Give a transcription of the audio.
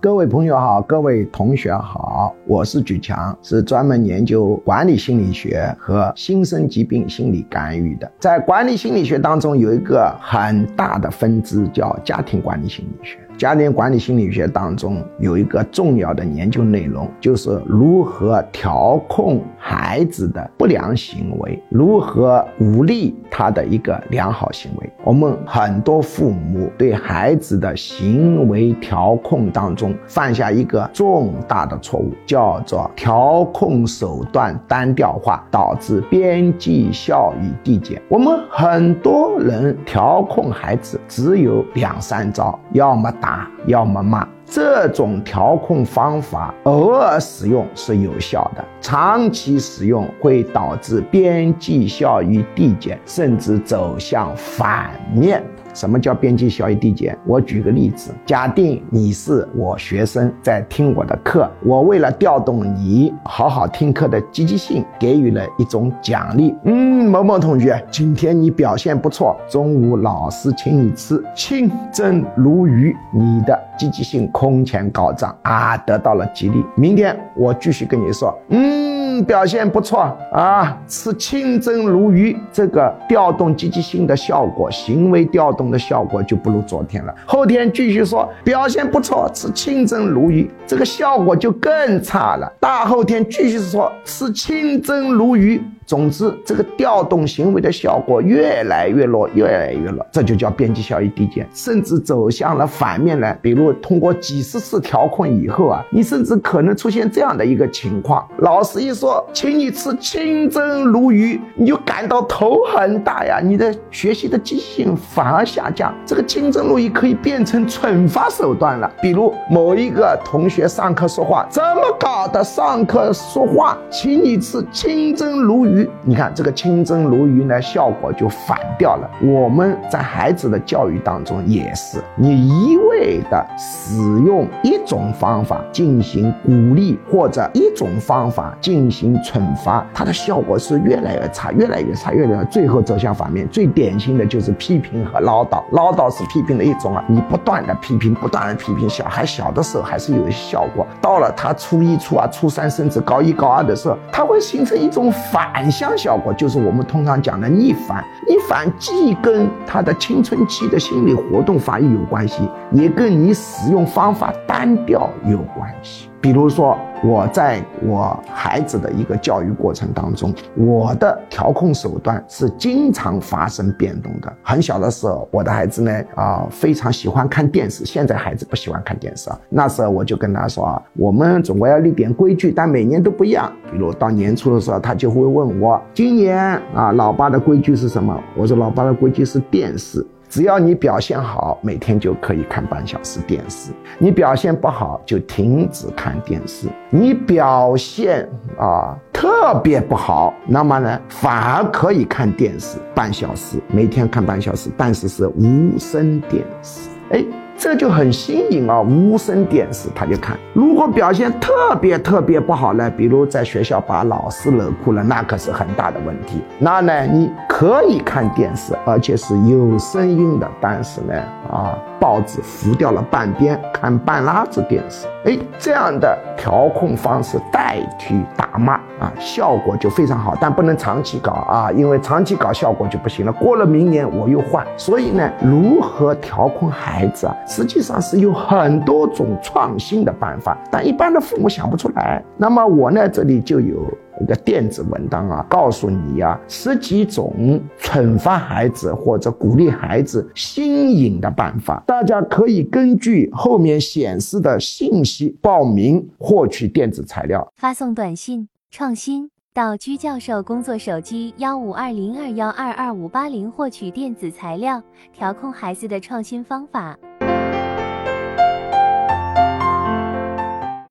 各位朋友好，各位同学好，我是举强，是专门研究管理心理学和新生疾病心理干预的。在管理心理学当中，有一个很大的分支叫家庭管理心理学。家庭管理心理学当中有一个重要的研究内容，就是如何调控孩子的不良行为，如何鼓励他的一个良好行为。我们很多父母对孩子的行为调控当中犯下一个重大的错误，叫做调控手段单调化，导致边际效益递减。我们很多人调控孩子只有两三招，要么打。要么骂，这种调控方法偶尔使用是有效的，长期使用会导致边际效益递减，甚至走向反面。什么叫边际效益递减？我举个例子，假定你是我学生，在听我的课，我为了调动你好好听课的积极性，给予了一种奖励。嗯，某某同学，今天你表现不错，中午老师请你吃清蒸鲈鱼，你的积极性空前高涨啊，得到了激励。明天我继续跟你说，嗯。表现不错啊！吃清蒸鲈鱼，这个调动积极性的效果，行为调动的效果就不如昨天了。后天继续说表现不错，吃清蒸鲈鱼，这个效果就更差了。大后天继续说吃清蒸鲈鱼。总之，这个调动行为的效果越来越弱，越来越弱，这就叫边际效益递减，甚至走向了反面来。比如，通过几十次调控以后啊，你甚至可能出现这样的一个情况：老师一说，请你吃清蒸鲈鱼，你就感到头很大呀，你的学习的积极性反而下降。这个清蒸鲈鱼可以变成惩罚手段了。比如，某一个同学上课说话怎么搞的？上课说话，请你吃清蒸鲈鱼。你看这个清蒸鲈鱼呢，效果就反掉了。我们在孩子的教育当中也是，你一味的使用一种方法进行鼓励，或者一种方法进行惩罚，它的效果是越来越差，越来越差，越来越最后走向反面。最典型的就是批评和唠叨，唠叨是批评的一种啊，你不断的批评，不断的批评，小孩小的时候还是有效果，到了他初一、初二、初三，甚至高一、高二的时候，他会形成一种反。向效果就是我们通常讲的逆反，逆反既跟他的青春期的心理活动发育有关系，也跟你使用方法单调有关系。比如说，我在我孩子的一个教育过程当中，我的调控手段是经常发生变动的。很小的时候，我的孩子呢，啊，非常喜欢看电视。现在孩子不喜欢看电视啊。那时候我就跟他说啊，我们总归要立点规矩，但每年都不一样。比如到年初的时候，他就会问我，今年啊，老爸的规矩是什么？我说，老爸的规矩是电视。只要你表现好，每天就可以看半小时电视；你表现不好，就停止看电视。你表现啊特别不好，那么呢，反而可以看电视半小时，每天看半小时，但是是无声电视。哎。这就很新颖啊！无声电视他就看。如果表现特别特别不好呢，比如在学校把老师惹哭了，那可是很大的问题。那呢，你可以看电视，而且是有声音的，但是呢，啊，报纸浮掉了半边，看半拉子电视。哎，这样的调控方式代替打骂啊，效果就非常好，但不能长期搞啊，因为长期搞效果就不行了。过了明年我又换。所以呢，如何调控孩子啊？实际上是有很多种创新的办法，但一般的父母想不出来。那么我呢，这里就有一个电子文档啊，告诉你呀，十几种惩罚孩子或者鼓励孩子新颖的办法，大家可以根据后面显示的信息报名获取电子材料，发送短信创新到居教授工作手机幺五二零二幺二二五八零获取电子材料，调控孩子的创新方法。